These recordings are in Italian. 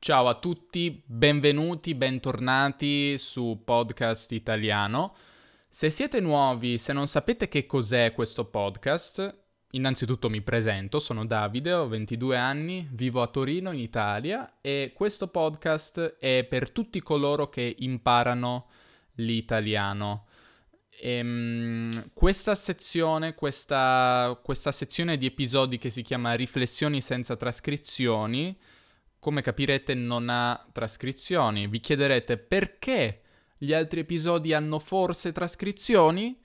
Ciao a tutti, benvenuti, bentornati su Podcast Italiano. Se siete nuovi, se non sapete che cos'è questo podcast, innanzitutto mi presento, sono Davide, ho 22 anni, vivo a Torino in Italia e questo podcast è per tutti coloro che imparano l'italiano. Ehm, questa sezione, questa, questa sezione di episodi che si chiama Riflessioni senza trascrizioni, come capirete non ha trascrizioni. Vi chiederete perché gli altri episodi hanno forse trascrizioni?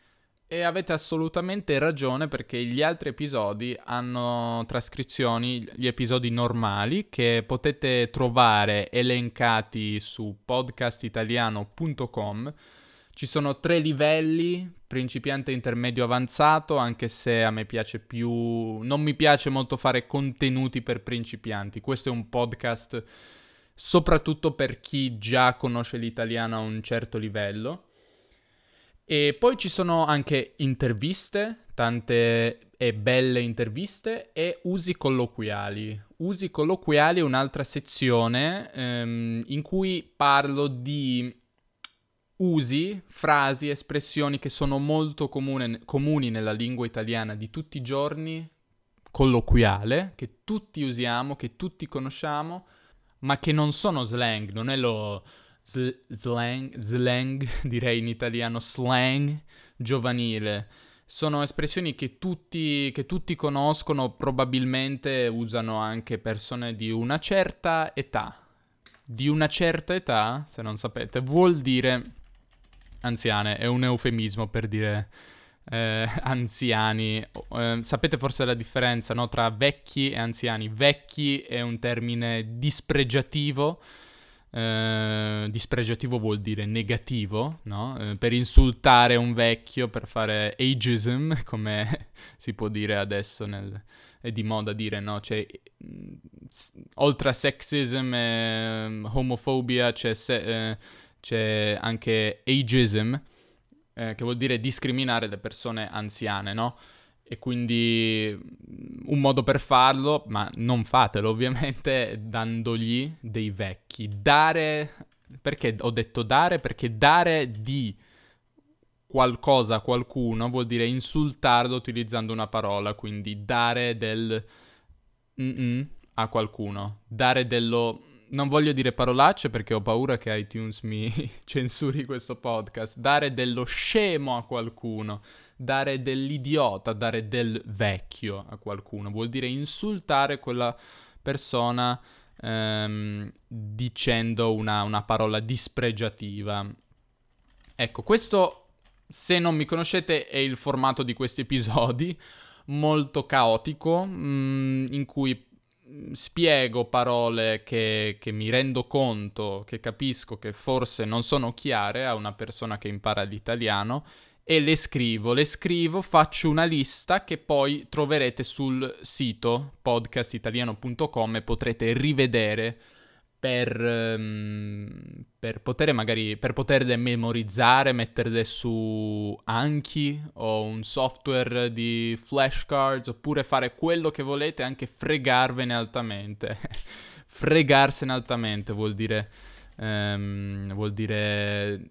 E avete assolutamente ragione perché gli altri episodi hanno trascrizioni, gli episodi normali che potete trovare elencati su podcastitaliano.com ci sono tre livelli, principiante, intermedio, avanzato, anche se a me piace più... non mi piace molto fare contenuti per principianti. Questo è un podcast soprattutto per chi già conosce l'italiano a un certo livello. E poi ci sono anche interviste, tante e belle interviste, e usi colloquiali. Usi colloquiali è un'altra sezione ehm, in cui parlo di usi frasi, espressioni che sono molto comune, comuni nella lingua italiana di tutti i giorni, colloquiale, che tutti usiamo, che tutti conosciamo, ma che non sono slang, non è lo sl- slang, slang, direi in italiano slang giovanile. Sono espressioni che tutti, che tutti conoscono, probabilmente usano anche persone di una certa età. Di una certa età, se non sapete, vuol dire anziane, è un eufemismo per dire eh, anziani. Eh, sapete forse la differenza no, tra vecchi e anziani? Vecchi è un termine dispregiativo. Uh, dispregiativo vuol dire negativo, no? Uh, per insultare un vecchio, per fare ageism, come si può dire adesso, nel, è di moda dire, no? C'è, mh, oltre a sexism e um, homofobia, c'è se- uh, c'è anche ageism, eh, che vuol dire discriminare le persone anziane, no? E quindi mm, un modo per farlo, ma non fatelo ovviamente, dandogli dei vecchi. Dare, perché ho detto dare? Perché dare di qualcosa a qualcuno vuol dire insultarlo utilizzando una parola, quindi dare del a qualcuno, dare dello non voglio dire parolacce perché ho paura che iTunes mi censuri questo podcast. Dare dello scemo a qualcuno, dare dell'idiota, dare del vecchio a qualcuno, vuol dire insultare quella persona ehm, dicendo una, una parola dispregiativa. Ecco, questo, se non mi conoscete, è il formato di questi episodi, molto caotico, mh, mm, in cui spiego parole che, che, mi rendo conto, che capisco che forse non sono chiare a una persona che impara l'italiano e le scrivo, le scrivo, faccio una lista che poi troverete sul sito podcastitaliano.com e potrete rivedere per, um, per poter magari per poterle memorizzare, metterle su Anki o un software di flashcards oppure fare quello che volete, anche fregarvene altamente. Fregarsene altamente vuol dire um, vuol dire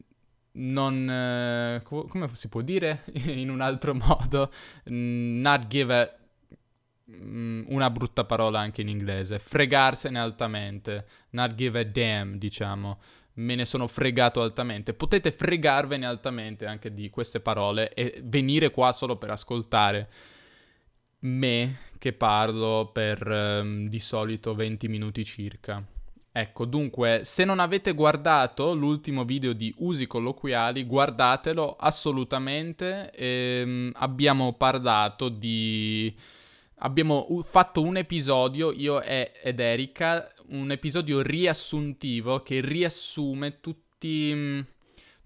non co- come si può dire in un altro modo not give a una brutta parola anche in inglese, fregarsene altamente, not give a damn, diciamo, me ne sono fregato altamente. Potete fregarvene altamente anche di queste parole e venire qua solo per ascoltare me che parlo per um, di solito 20 minuti circa. Ecco, dunque, se non avete guardato l'ultimo video di usi colloquiali, guardatelo assolutamente. Ehm, abbiamo parlato di abbiamo fatto un episodio, io ed Erika, un episodio riassuntivo che riassume tutti, mm,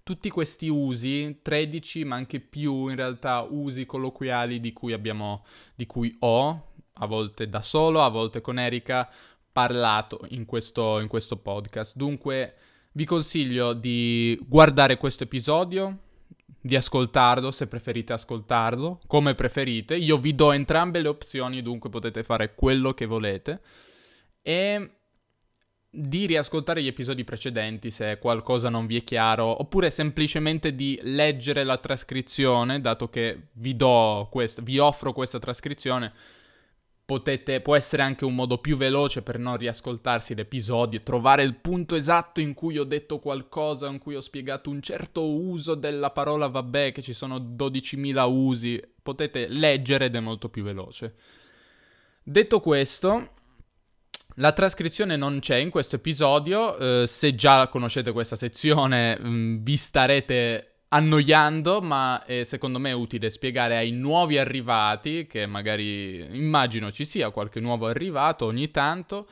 tutti questi usi, 13 ma anche più in realtà usi colloquiali di cui abbiamo, di cui ho, a volte da solo, a volte con Erika, parlato in questo, in questo podcast. Dunque vi consiglio di guardare questo episodio, di ascoltarlo se preferite ascoltarlo, come preferite. Io vi do entrambe le opzioni, dunque potete fare quello che volete. E di riascoltare gli episodi precedenti se qualcosa non vi è chiaro, oppure semplicemente di leggere la trascrizione, dato che vi do questa, vi offro questa trascrizione. Potete, può essere anche un modo più veloce per non riascoltarsi l'episodio, trovare il punto esatto in cui ho detto qualcosa, in cui ho spiegato un certo uso della parola vabbè, che ci sono 12.000 usi. Potete leggere ed è molto più veloce. Detto questo, la trascrizione non c'è in questo episodio, eh, se già conoscete questa sezione mh, mm, vi starete annoiando, ma eh, secondo me è utile spiegare ai nuovi arrivati, che magari immagino ci sia qualche nuovo arrivato ogni tanto,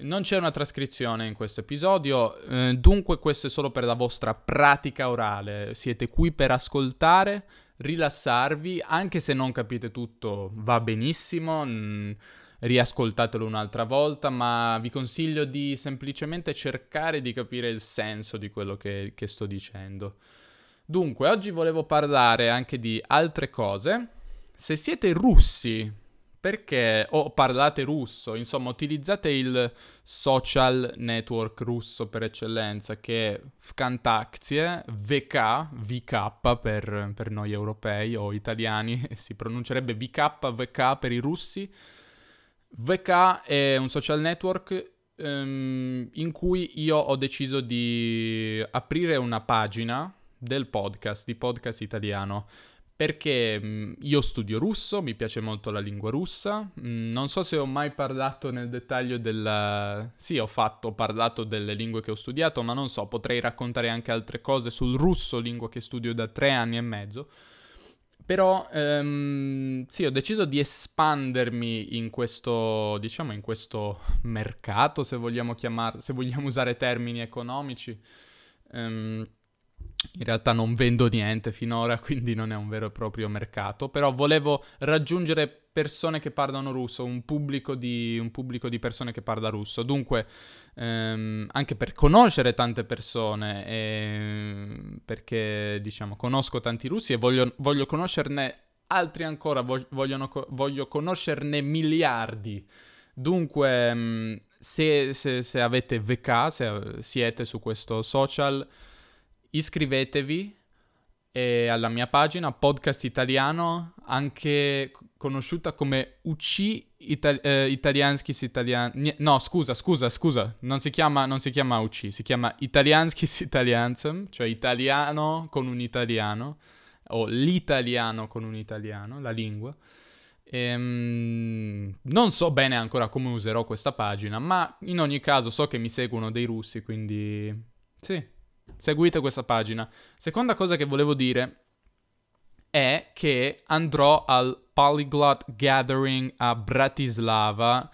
non c'è una trascrizione in questo episodio, eh, dunque questo è solo per la vostra pratica orale, siete qui per ascoltare, rilassarvi, anche se non capite tutto va benissimo. Mh, riascoltatelo un'altra volta, ma vi consiglio di semplicemente cercare di capire il senso di quello che, che sto dicendo. Dunque, oggi volevo parlare anche di altre cose. Se siete russi, perché o parlate russo, insomma, utilizzate il social network russo per eccellenza che è Vkontakte, VK, VK per, per noi europei o italiani, si pronuncerebbe VK, VK per i russi VK è un social network um, in cui io ho deciso di aprire una pagina del podcast, di podcast italiano, perché um, io studio russo, mi piace molto la lingua russa, um, non so se ho mai parlato nel dettaglio della... Sì, ho fatto, ho parlato delle lingue che ho studiato, ma non so, potrei raccontare anche altre cose sul russo, lingua che studio da tre anni e mezzo. Però ehm, sì, ho deciso di espandermi in questo, diciamo, in questo mercato, se vogliamo chiamarlo, se vogliamo usare termini economici. Um, in realtà non vendo niente finora, quindi non è un vero e proprio mercato, però volevo raggiungere persone che parlano russo, un pubblico di, un pubblico di persone che parla russo. Dunque, ehm, anche per conoscere tante persone, e, perché diciamo conosco tanti russi e voglio, voglio conoscerne altri ancora, vogliono, voglio conoscerne miliardi. Dunque, mm, se, se, se avete VK, se siete su questo social, iscrivetevi alla mia pagina podcast italiano, anche conosciuta come UC Ital- eh, Italian... No, scusa, scusa, scusa, non si chiama, non si chiama UC, si chiama Italianskis Italiansem, cioè italiano con un italiano, o l'italiano con un italiano, la lingua. Ehm, non so bene ancora come userò questa pagina, ma in ogni caso so che mi seguono dei russi, quindi sì, Seguite questa pagina. Seconda cosa che volevo dire è che andrò al Polyglot Gathering a Bratislava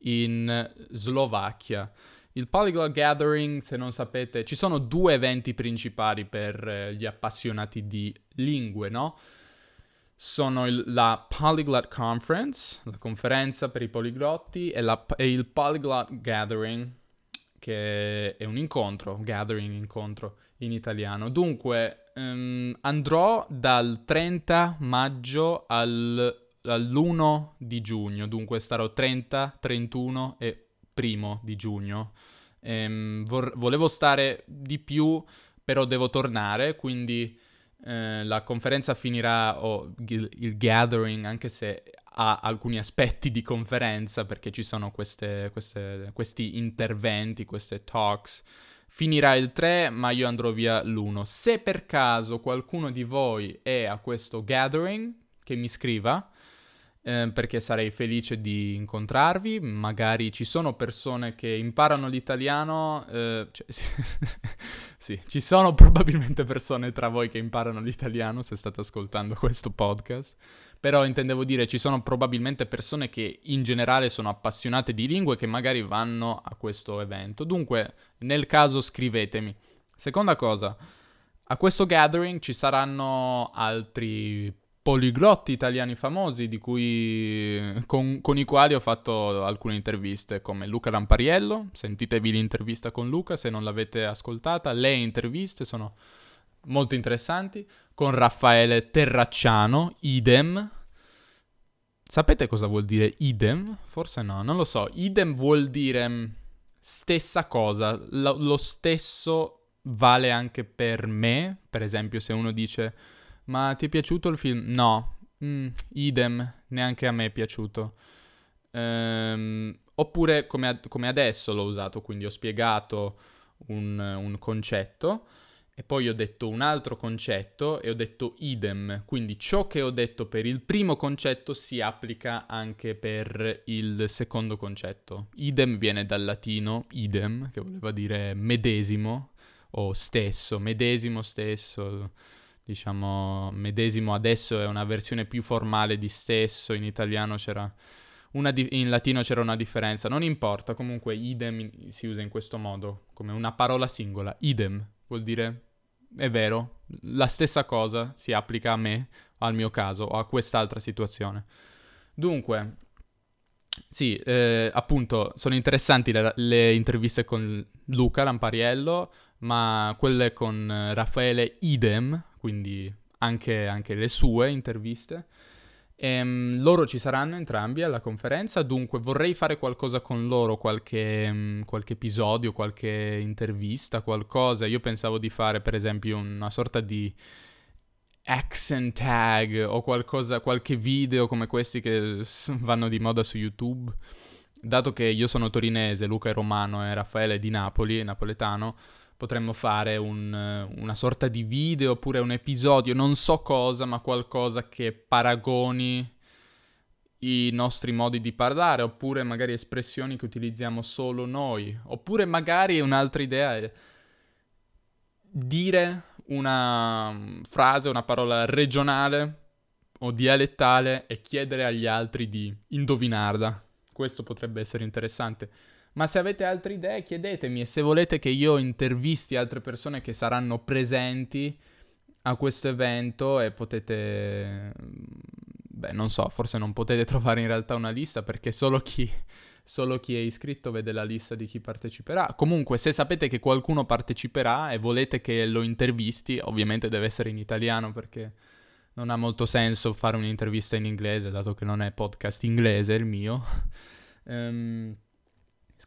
in Slovacchia. Il Polyglot Gathering, se non sapete, ci sono due eventi principali per eh, gli appassionati di lingue, no? Sono il, la Polyglot Conference, la conferenza per i poliglotti, e, la, e il Polyglot Gathering, che è un incontro, gathering incontro in italiano. Dunque, um, andrò dal 30 maggio al, all'1 di giugno, dunque starò 30, 31 e 1 di giugno. Um, vor- volevo stare di più, però devo tornare, quindi eh, la conferenza finirà, o il, gathering, anche se ha alcuni aspetti di conferenza perché ci sono queste, queste, questi interventi, queste talks. Finirà il 3, ma io andrò via l'1. Se per caso qualcuno di voi è a questo gathering, che mi scriva, eh, perché sarei felice di incontrarvi. Magari ci sono persone che imparano l'italiano, eh, cioè, sì, ci sono probabilmente persone tra voi che imparano l'italiano se state ascoltando questo podcast. Però intendevo dire, ci sono probabilmente persone che in generale sono appassionate di lingue che magari vanno a questo evento. Dunque, nel caso scrivetemi. Seconda cosa, a questo gathering ci saranno altri poliglotti italiani famosi cui, con, con, i quali ho fatto alcune interviste, come Luca Lampariello. Sentitevi l'intervista con Luca se non l'avete ascoltata. Le interviste sono molto interessanti, con Raffaele Terracciano, idem. Sapete cosa vuol dire idem? Forse no, non lo so. Idem vuol dire... stessa cosa, lo, lo stesso vale anche per me, per esempio se uno dice ma ti è piaciuto il film? No, mm, idem, neanche a me è piaciuto. Ehm, oppure come, ad- come, adesso l'ho usato, quindi ho spiegato un, un concetto e poi ho detto un altro concetto e ho detto idem, quindi ciò che ho detto per il primo concetto si applica anche per il secondo concetto. Idem viene dal latino idem, che voleva dire medesimo o stesso, medesimo stesso, diciamo medesimo adesso è una versione più formale di stesso, in italiano c'era di- in latino c'era una differenza, non importa, comunque idem si usa in questo modo, come una parola singola, idem vuol dire è vero, la stessa cosa si applica a me, al mio caso, o a quest'altra situazione. Dunque, sì, eh, appunto, sono interessanti le, le, interviste con Luca Lampariello, ma quelle con Raffaele Idem, quindi anche, anche le sue interviste. Ehm, loro ci saranno entrambi alla conferenza, dunque vorrei fare qualcosa con loro, qualche, um, qualche, episodio, qualche intervista, qualcosa. Io pensavo di fare per esempio una sorta di accent tag o qualcosa, qualche video come questi che vanno di moda su YouTube. Dato che io sono torinese, Luca è romano e Raffaele è di Napoli, napoletano, potremmo fare un, una sorta di video oppure un episodio, non so cosa, ma qualcosa che paragoni i nostri modi di parlare, oppure magari espressioni che utilizziamo solo noi, oppure magari un'altra idea è dire una frase, una parola regionale o dialettale e chiedere agli altri di indovinarla. Questo potrebbe essere interessante. Ma se avete altre idee chiedetemi e se volete che io intervisti altre persone che saranno presenti a questo evento e potete... Beh, non so, forse non potete trovare in realtà una lista perché solo chi, solo chi è iscritto vede la lista di chi parteciperà. Comunque, se sapete che qualcuno parteciperà e volete che lo intervisti, ovviamente deve essere in italiano perché non ha molto senso fare un'intervista in inglese, dato che non è podcast inglese il mio. um,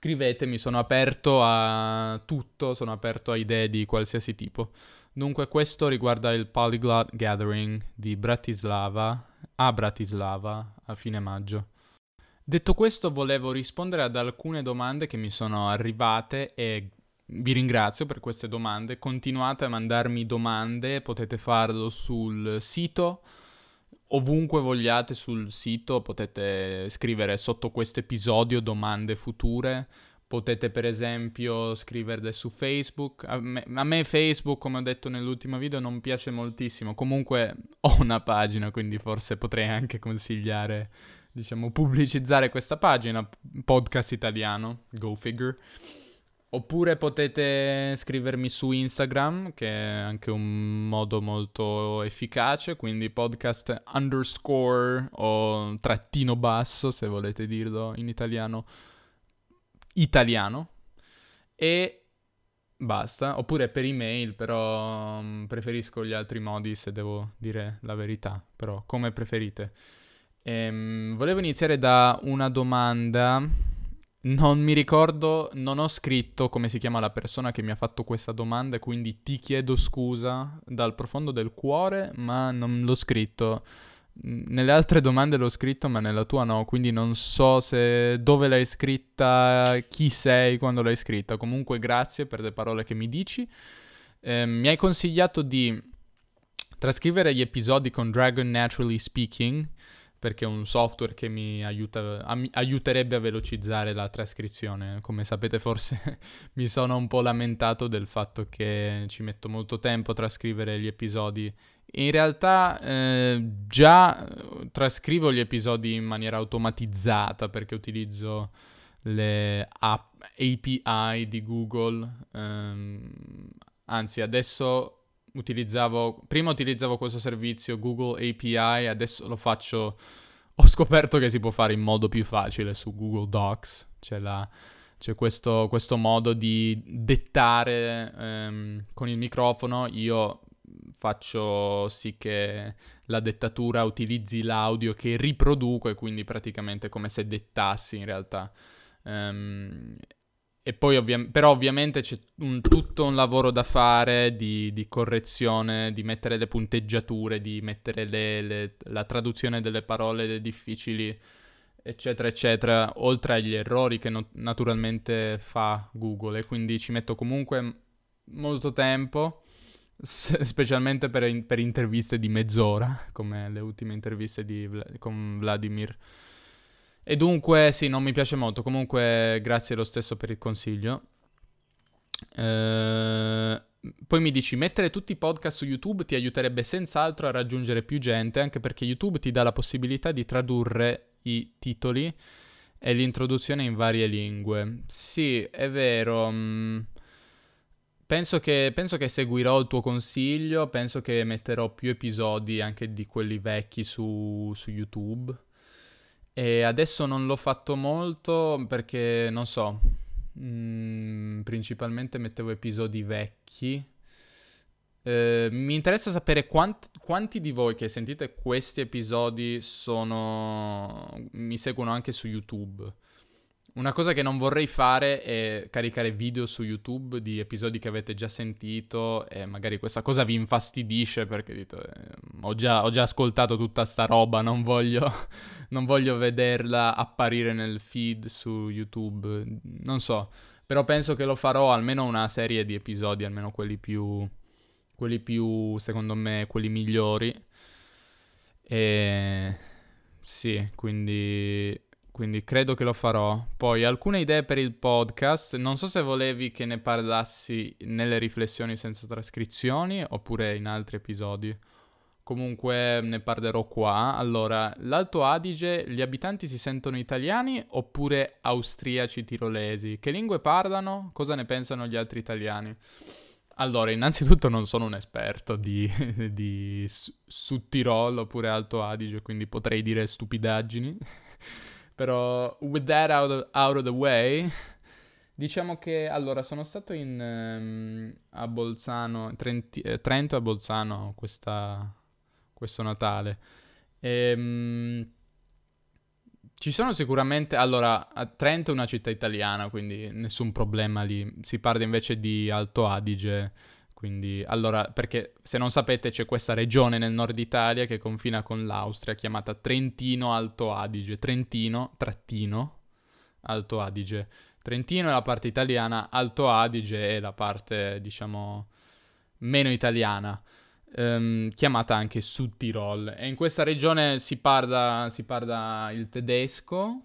Scrivetemi, sono aperto a tutto, sono aperto a idee di qualsiasi tipo. Dunque questo riguarda il Polyglot Gathering di Bratislava, a Bratislava, a fine maggio. Detto questo, volevo rispondere ad alcune domande che mi sono arrivate e vi ringrazio per queste domande. Continuate a mandarmi domande, potete farlo sul sito ovunque vogliate sul sito potete scrivere sotto questo episodio domande future. Potete per esempio scriverle su Facebook. A me, a me, Facebook, come ho detto nell'ultimo video, non piace moltissimo. Comunque ho una pagina, quindi forse potrei anche consigliare, diciamo, pubblicizzare questa pagina. Podcast italiano, go figure. Oppure potete scrivermi su Instagram, che è anche un modo molto efficace, quindi podcast underscore o trattino basso, se volete dirlo in italiano, italiano. E basta. Oppure per email, però um, preferisco gli altri modi se devo dire la verità, però come preferite. Ehm, volevo iniziare da una domanda non mi ricordo, non ho scritto come si chiama la persona che mi ha fatto questa domanda, quindi ti chiedo scusa dal profondo del cuore, ma non l'ho scritto. Nelle altre domande l'ho scritto, ma nella tua no, quindi non so se dove l'hai scritta, chi sei quando l'hai scritta. Comunque grazie per le parole che mi dici. Eh, mi hai consigliato di trascrivere gli episodi con Dragon Naturally Speaking perché è un software che mi aiuta, am- aiuterebbe a velocizzare la trascrizione. Come sapete forse mi sono un po' lamentato del fatto che ci metto molto tempo a trascrivere gli episodi. In realtà eh, già eh, trascrivo gli episodi in maniera automatizzata perché utilizzo le app, API di Google. Ehm, anzi, adesso utilizzavo, prima utilizzavo questo servizio Google API, adesso lo faccio, ho scoperto che si può fare in modo più facile su Google Docs, c'è, la, c'è questo, questo, modo di dettare ehm, con il microfono, io faccio sì che la dettatura utilizzi l'audio che riproduco e quindi praticamente come se dettassi in realtà. Um, e poi ovvia- però ovviamente c'è un, tutto un lavoro da fare di, di, correzione, di mettere le punteggiature, di mettere le, le, la traduzione delle parole difficili, eccetera, eccetera, oltre agli errori che no- naturalmente fa Google. E quindi ci metto comunque molto tempo, s- specialmente per, in- per, interviste di mezz'ora, come le ultime interviste di, con Vladimir. E dunque, sì, non mi piace molto. Comunque, grazie lo stesso per il consiglio. Eh, poi mi dici, mettere tutti i podcast su YouTube ti aiuterebbe senz'altro a raggiungere più gente, anche perché YouTube ti dà la possibilità di tradurre i titoli e l'introduzione in varie lingue. Sì, è vero. Mm, penso, che, penso che seguirò il tuo consiglio, penso che metterò più episodi anche di quelli vecchi su, su YouTube. E adesso non l'ho fatto molto perché, non so, mh, mm, principalmente mettevo episodi vecchi. Eh, mi interessa sapere quant- quanti di voi che sentite questi episodi sono... mi seguono anche su YouTube. Una cosa che non vorrei fare è caricare video su YouTube di episodi che avete già sentito e magari questa cosa vi infastidisce perché dite eh, ho, già, ho, già, ascoltato tutta sta roba, non voglio, non voglio vederla apparire nel feed su YouTube, non so, però penso che lo farò almeno una serie di episodi, almeno quelli più, quelli più secondo me, quelli migliori. E sì, quindi quindi credo che lo farò. Poi alcune idee per il podcast, non so se volevi che ne parlassi nelle riflessioni senza trascrizioni oppure in altri episodi. Comunque ne parlerò qua. Allora, l'Alto Adige, gli abitanti si sentono italiani oppure austriaci tirolesi? Che lingue parlano? Cosa ne pensano gli altri italiani? Allora, innanzitutto non sono un esperto di, di Sud Tirol oppure Alto Adige, quindi potrei dire stupidaggini. Però, with that out of, out of the way, diciamo che allora sono stato in, um, a Bolzano, Trenti, eh, Trento e Bolzano questa, questo Natale. E, um, ci sono sicuramente, allora, Trento è una città italiana, quindi nessun problema lì. Si parla invece di Alto Adige quindi, allora, perché se non sapete c'è questa regione nel nord Italia che confina con l'Austria chiamata Trentino Alto Adige. Trentino, trattino, Alto Adige. Trentino è la parte italiana, Alto Adige è la parte, diciamo, meno italiana, ehm, chiamata anche Sud Tirol. E in questa regione si parla, si parla il tedesco,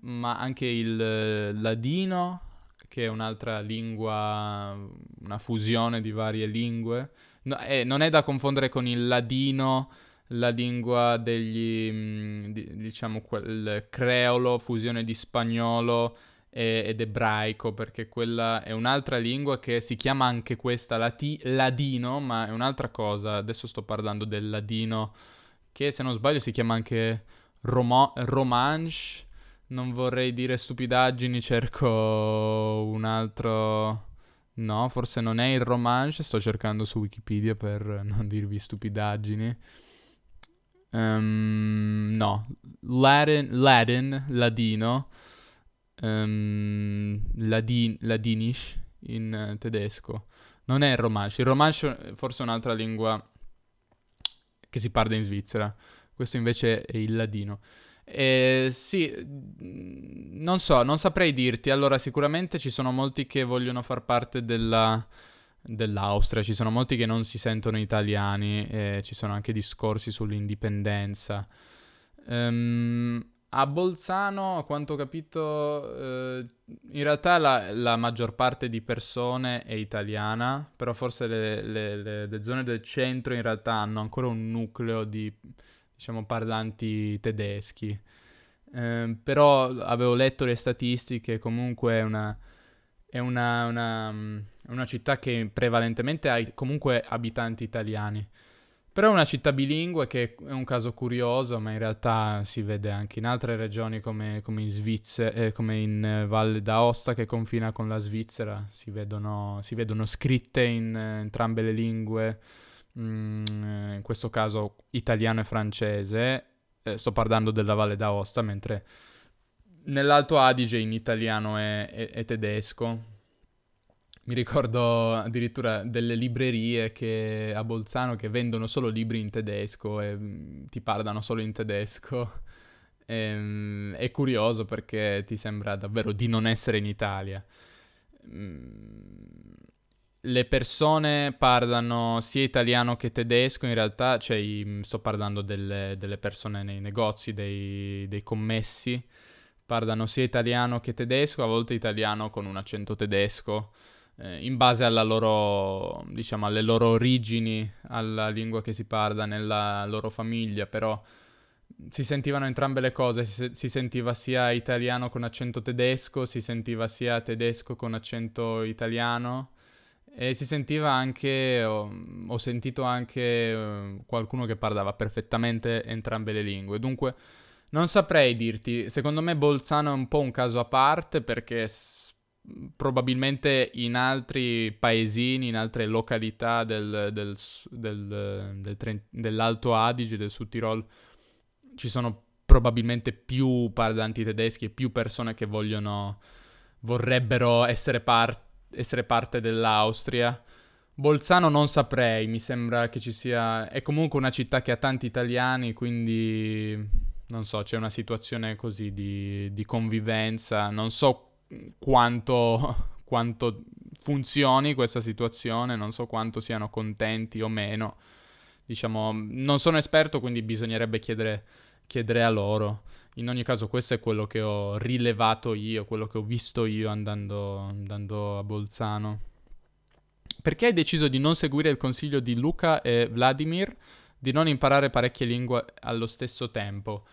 ma anche il ladino, che è un'altra lingua, una fusione di varie lingue. No, eh, non è da confondere con il ladino, la lingua degli, mh, mm, di, diciamo, quel creolo, fusione di spagnolo e, ed ebraico, perché quella è un'altra lingua che si chiama anche questa lati- ladino, ma è un'altra cosa. Adesso sto parlando del ladino, che se non sbaglio si chiama anche romo- romanche non vorrei dire stupidaggini, cerco un altro... No, forse non è il romanche, sto cercando su Wikipedia per non dirvi stupidaggini. Um, no, Latin, Latin, ladino, um, ladin, ladinish in tedesco. Non è il romanche, il romanche forse è un'altra lingua che si parla in Svizzera. Questo invece è il ladino. Eh, sì, mm, non so, non saprei dirti. Allora, sicuramente ci sono molti che vogliono far parte della, dell'Austria, ci sono molti che non si sentono italiani, eh, ci sono anche discorsi sull'indipendenza. Um, a Bolzano, a quanto ho capito, eh, in realtà la, la, maggior parte di persone è italiana, però forse le, le, le, le zone del centro in realtà hanno ancora un nucleo di diciamo, parlanti tedeschi. Eh, però avevo letto le statistiche, comunque è una, è una, una, una città che prevalentemente ha comunque abitanti italiani. Però è una città bilingue che è un caso curioso, ma in realtà si vede anche in altre regioni come, come in Svizzera, eh, come in Valle d'Aosta che confina con la Svizzera, si vedono, si vedono scritte in eh, entrambe le lingue Mm, in questo caso italiano e francese, eh, sto parlando della Valle d'Aosta, mentre nell'Alto Adige in italiano e, e, e tedesco. Mi ricordo addirittura delle librerie che, a Bolzano che vendono solo libri in tedesco e mm, ti parlano solo in tedesco. E, ehm, è curioso perché ti sembra davvero di non essere in Italia. Mm, le persone parlano sia italiano che tedesco, in realtà, cioè sto parlando delle, delle persone nei negozi, dei, dei, commessi, parlano sia italiano che tedesco, a volte italiano con un accento tedesco, eh, in base alla loro, diciamo, alle loro origini, alla lingua che si parla nella loro famiglia, però si sentivano entrambe le cose, si, si, sentiva sia italiano con accento tedesco, si sentiva sia tedesco con accento italiano e si sentiva anche, ho, sentito anche uh, qualcuno che parlava perfettamente entrambe le lingue. Dunque, non saprei dirti, secondo me Bolzano è un po' un caso a parte perché s- probabilmente in altri paesini, in altre località del, del, del, del, dell'Alto Adige, del Sud Tirol, ci sono probabilmente più parlanti tedeschi e più persone che vogliono, vorrebbero essere parte essere parte dell'Austria. Bolzano non saprei, mi sembra che ci sia... È comunque una città che ha tanti italiani, quindi non so, c'è una situazione così di, di convivenza. Non so quanto, quanto funzioni questa situazione, non so quanto siano contenti o meno. Diciamo, non sono esperto, quindi bisognerebbe chiedere, chiedere a loro. In ogni caso questo è quello che ho rilevato io, quello che ho visto io andando, andando a Bolzano. Perché hai deciso di non seguire il consiglio di Luca e Vladimir di non imparare parecchie lingue allo stesso tempo?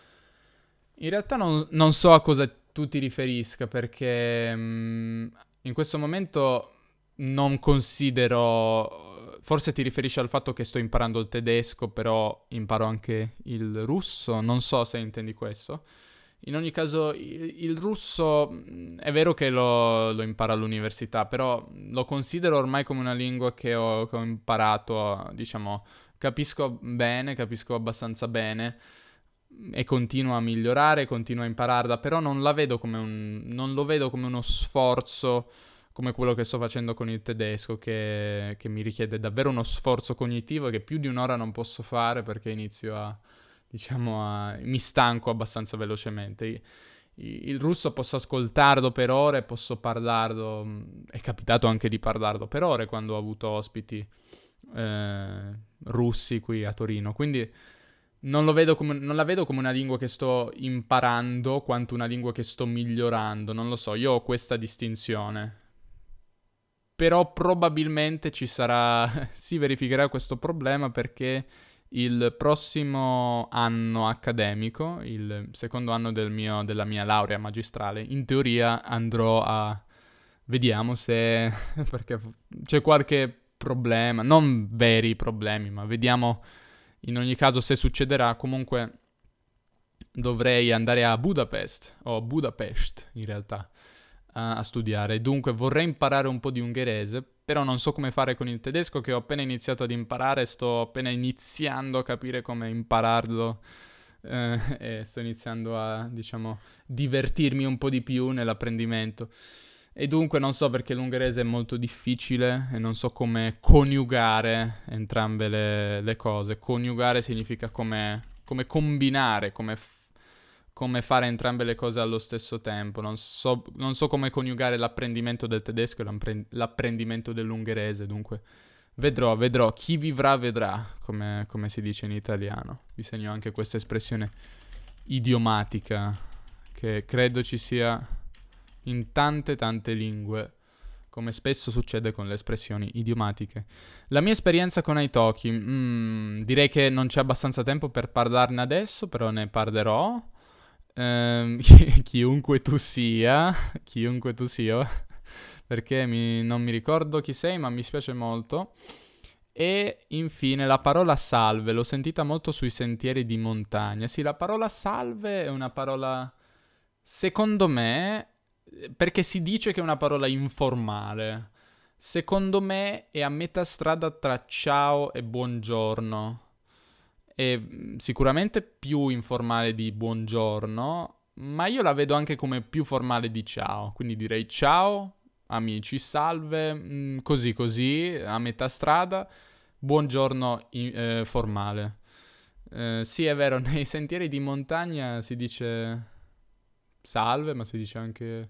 In realtà non, non so a cosa tu ti riferisca perché um, in questo momento non considero... Forse ti riferisci al fatto che sto imparando il tedesco, però imparo anche il russo. Non so se intendi questo. In ogni caso, il, russo mm, è vero che lo, lo, imparo all'università, però lo considero ormai come una lingua che ho, che ho imparato, diciamo, capisco bene, capisco abbastanza bene e continuo a migliorare, continuo a impararla, però non un... non lo vedo come uno sforzo come quello che sto facendo con il tedesco, che, che, mi richiede davvero uno sforzo cognitivo che più di un'ora non posso fare perché inizio a, diciamo, a, mi stanco abbastanza velocemente. Il russo posso ascoltarlo per ore, posso parlarlo, mm, è capitato anche di parlarlo per ore quando ho avuto ospiti eh, russi qui a Torino, quindi non, come, non, la vedo come una lingua che sto imparando quanto una lingua che sto migliorando, non lo so, io ho questa distinzione. Però probabilmente ci sarà, si verificherà questo problema perché il prossimo anno accademico, il secondo anno del mio, della mia laurea magistrale, in teoria andrò a... Vediamo se... perché c'è qualche problema, non veri problemi, ma vediamo in ogni caso se succederà. Comunque dovrei andare a Budapest, o Budapest in realtà, a, a studiare. Dunque vorrei imparare un po' di ungherese, però non so come fare con il tedesco che ho appena iniziato ad imparare, sto appena iniziando a capire come impararlo eh, e sto iniziando a, diciamo, divertirmi un po' di più nell'apprendimento. E dunque non so perché l'ungherese è molto difficile e non so come coniugare entrambe le, le cose. Coniugare significa come, come combinare, come come fare entrambe le cose allo stesso tempo. Non so, non so come coniugare l'apprendimento del tedesco e l'apprendimento dell'ungherese, dunque vedrò, vedrò. Chi vivrà vedrà, come, come si dice in italiano. Vi segno anche questa espressione idiomatica che credo ci sia in tante tante lingue come spesso succede con le espressioni idiomatiche. La mia esperienza con Italki, mm, direi che non c'è abbastanza tempo per parlarne adesso, però ne parlerò ehm, chiunque tu sia, chiunque tu sia, perché mi, non mi ricordo chi sei, ma mi spiace molto. E infine la parola salve, l'ho sentita molto sui sentieri di montagna. Sì, la parola salve è una parola, secondo me, perché si dice che è una parola informale. Secondo me è a metà strada tra ciao e buongiorno è sicuramente più informale di buongiorno, ma io la vedo anche come più formale di ciao, quindi direi ciao, amici, salve, così così, a metà strada, buongiorno eh, formale. Eh, sì, è vero, nei sentieri di montagna si dice salve, ma si dice anche...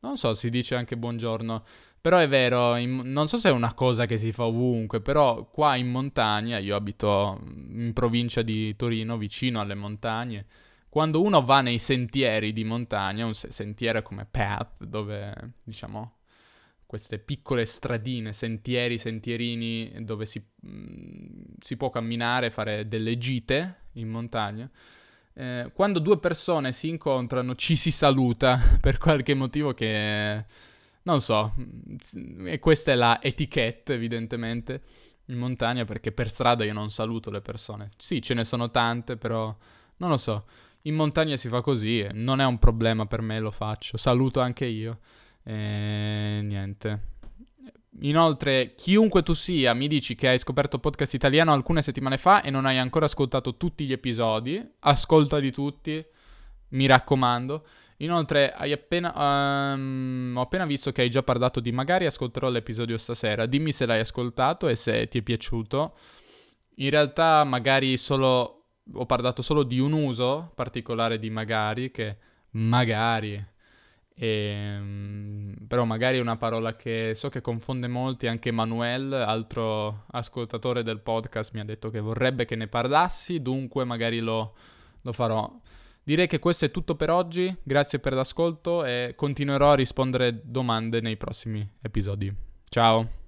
Non so, si dice anche buongiorno. Però è vero, in, non so se è una cosa che si fa ovunque, però qua in montagna, io abito in provincia di Torino, vicino alle montagne, quando uno va nei sentieri di montagna, un sentiero come path, dove diciamo queste piccole stradine, sentieri, sentierini, dove si, mh, mm, si può camminare, fare delle gite in montagna. Eh, quando due persone si incontrano ci si saluta per qualche motivo che non so, e questa è la etichetta evidentemente in montagna perché per strada io non saluto le persone. Sì, ce ne sono tante, però non lo so. In montagna si fa così non è un problema per me, lo faccio. Saluto anche io. E niente. Inoltre, chiunque tu sia, mi dici che hai scoperto podcast italiano alcune settimane fa e non hai ancora ascoltato tutti gli episodi, ascoltali tutti, mi raccomando. Inoltre, appena, um, ho appena visto che hai già parlato di magari ascolterò l'episodio stasera. Dimmi se l'hai ascoltato e se ti è piaciuto. In realtà, magari solo ho parlato solo di un uso particolare di magari, che magari e, ehm, però magari una parola che so che confonde molti, anche Manuel, altro ascoltatore del podcast, mi ha detto che vorrebbe che ne parlassi, dunque magari lo, lo farò. Direi che questo è tutto per oggi, grazie per l'ascolto e continuerò a rispondere domande nei prossimi episodi. Ciao!